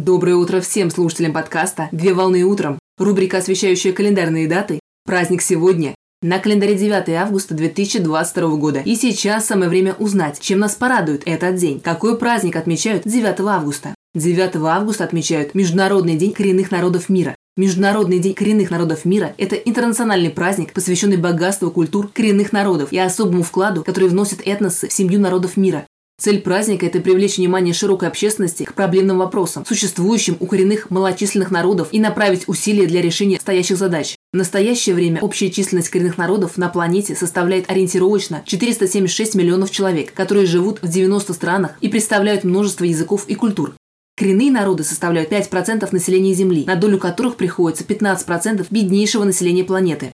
Доброе утро всем слушателям подкаста «Две волны утром». Рубрика, освещающая календарные даты. Праздник сегодня. На календаре 9 августа 2022 года. И сейчас самое время узнать, чем нас порадует этот день. Какой праздник отмечают 9 августа? 9 августа отмечают Международный день коренных народов мира. Международный день коренных народов мира – это интернациональный праздник, посвященный богатству культур коренных народов и особому вкладу, который вносят этносы в семью народов мира. Цель праздника – это привлечь внимание широкой общественности к проблемным вопросам, существующим у коренных малочисленных народов и направить усилия для решения стоящих задач. В настоящее время общая численность коренных народов на планете составляет ориентировочно 476 миллионов человек, которые живут в 90 странах и представляют множество языков и культур. Коренные народы составляют 5% населения Земли, на долю которых приходится 15% беднейшего населения планеты.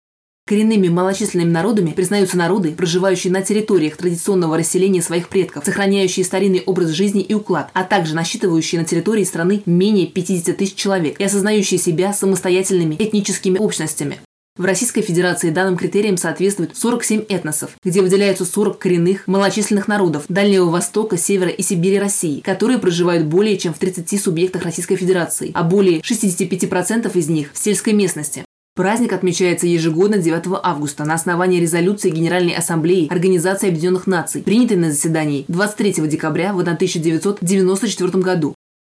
Коренными малочисленными народами признаются народы, проживающие на территориях традиционного расселения своих предков, сохраняющие старинный образ жизни и уклад, а также насчитывающие на территории страны менее 50 тысяч человек и осознающие себя самостоятельными этническими общностями. В Российской Федерации данным критериям соответствует 47 этносов, где выделяются 40 коренных малочисленных народов Дальнего Востока, Севера и Сибири России, которые проживают более чем в 30 субъектах Российской Федерации, а более 65% из них в сельской местности. Праздник отмечается ежегодно 9 августа на основании резолюции Генеральной Ассамблеи Организации Объединенных Наций, принятой на заседании 23 декабря в 1994 году.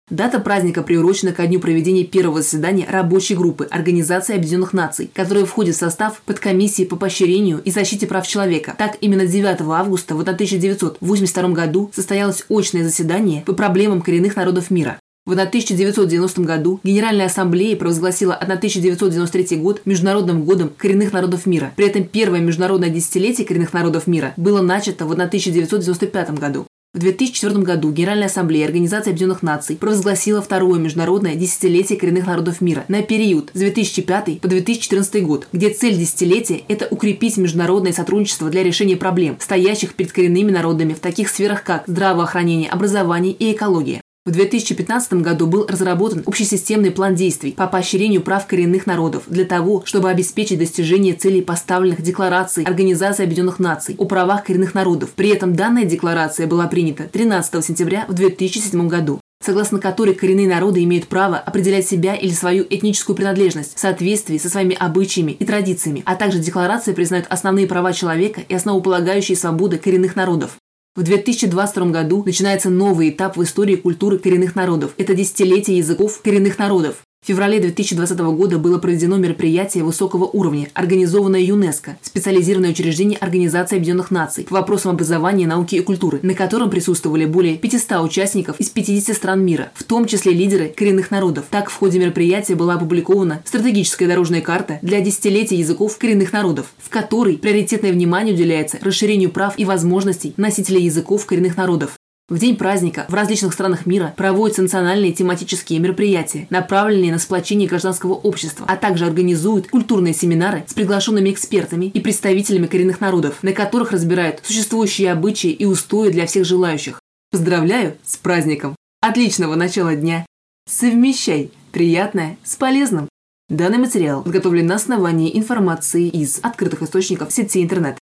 Дата праздника приурочена ко дню проведения первого заседания рабочей группы Организации Объединенных Наций, которая входит в состав подкомиссии по поощрению и защите прав человека. Так, именно 9 августа в 1982 году состоялось очное заседание по проблемам коренных народов мира. В 1990 году Генеральная Ассамблея провозгласила 1993 год Международным годом коренных народов мира. При этом первое международное десятилетие коренных народов мира было начато в 1995 году. В 2004 году Генеральная Ассамблея Организации Объединенных Наций провозгласила второе международное десятилетие коренных народов мира на период с 2005 по 2014 год, где цель десятилетия – это укрепить международное сотрудничество для решения проблем, стоящих перед коренными народами в таких сферах, как здравоохранение, образование и экология. В 2015 году был разработан общесистемный план действий по поощрению прав коренных народов для того, чтобы обеспечить достижение целей поставленных Декларацией Организации Объединенных Наций о правах коренных народов. При этом данная декларация была принята 13 сентября в 2007 году согласно которой коренные народы имеют право определять себя или свою этническую принадлежность в соответствии со своими обычаями и традициями, а также декларация признает основные права человека и основополагающие свободы коренных народов. В 2022 году начинается новый этап в истории культуры коренных народов. Это десятилетие языков коренных народов. В феврале 2020 года было проведено мероприятие высокого уровня, организованное ЮНЕСКО, специализированное учреждение Организации Объединенных Наций по вопросам образования, науки и культуры, на котором присутствовали более 500 участников из 50 стран мира, в том числе лидеры коренных народов. Так, в ходе мероприятия была опубликована стратегическая дорожная карта для десятилетия языков коренных народов, в которой приоритетное внимание уделяется расширению прав и возможностей носителей языков коренных народов. В день праздника в различных странах мира проводятся национальные тематические мероприятия, направленные на сплочение гражданского общества, а также организуют культурные семинары с приглашенными экспертами и представителями коренных народов, на которых разбирают существующие обычаи и устои для всех желающих. Поздравляю с праздником! Отличного начала дня! Совмещай приятное с полезным! Данный материал подготовлен на основании информации из открытых источников сети интернет.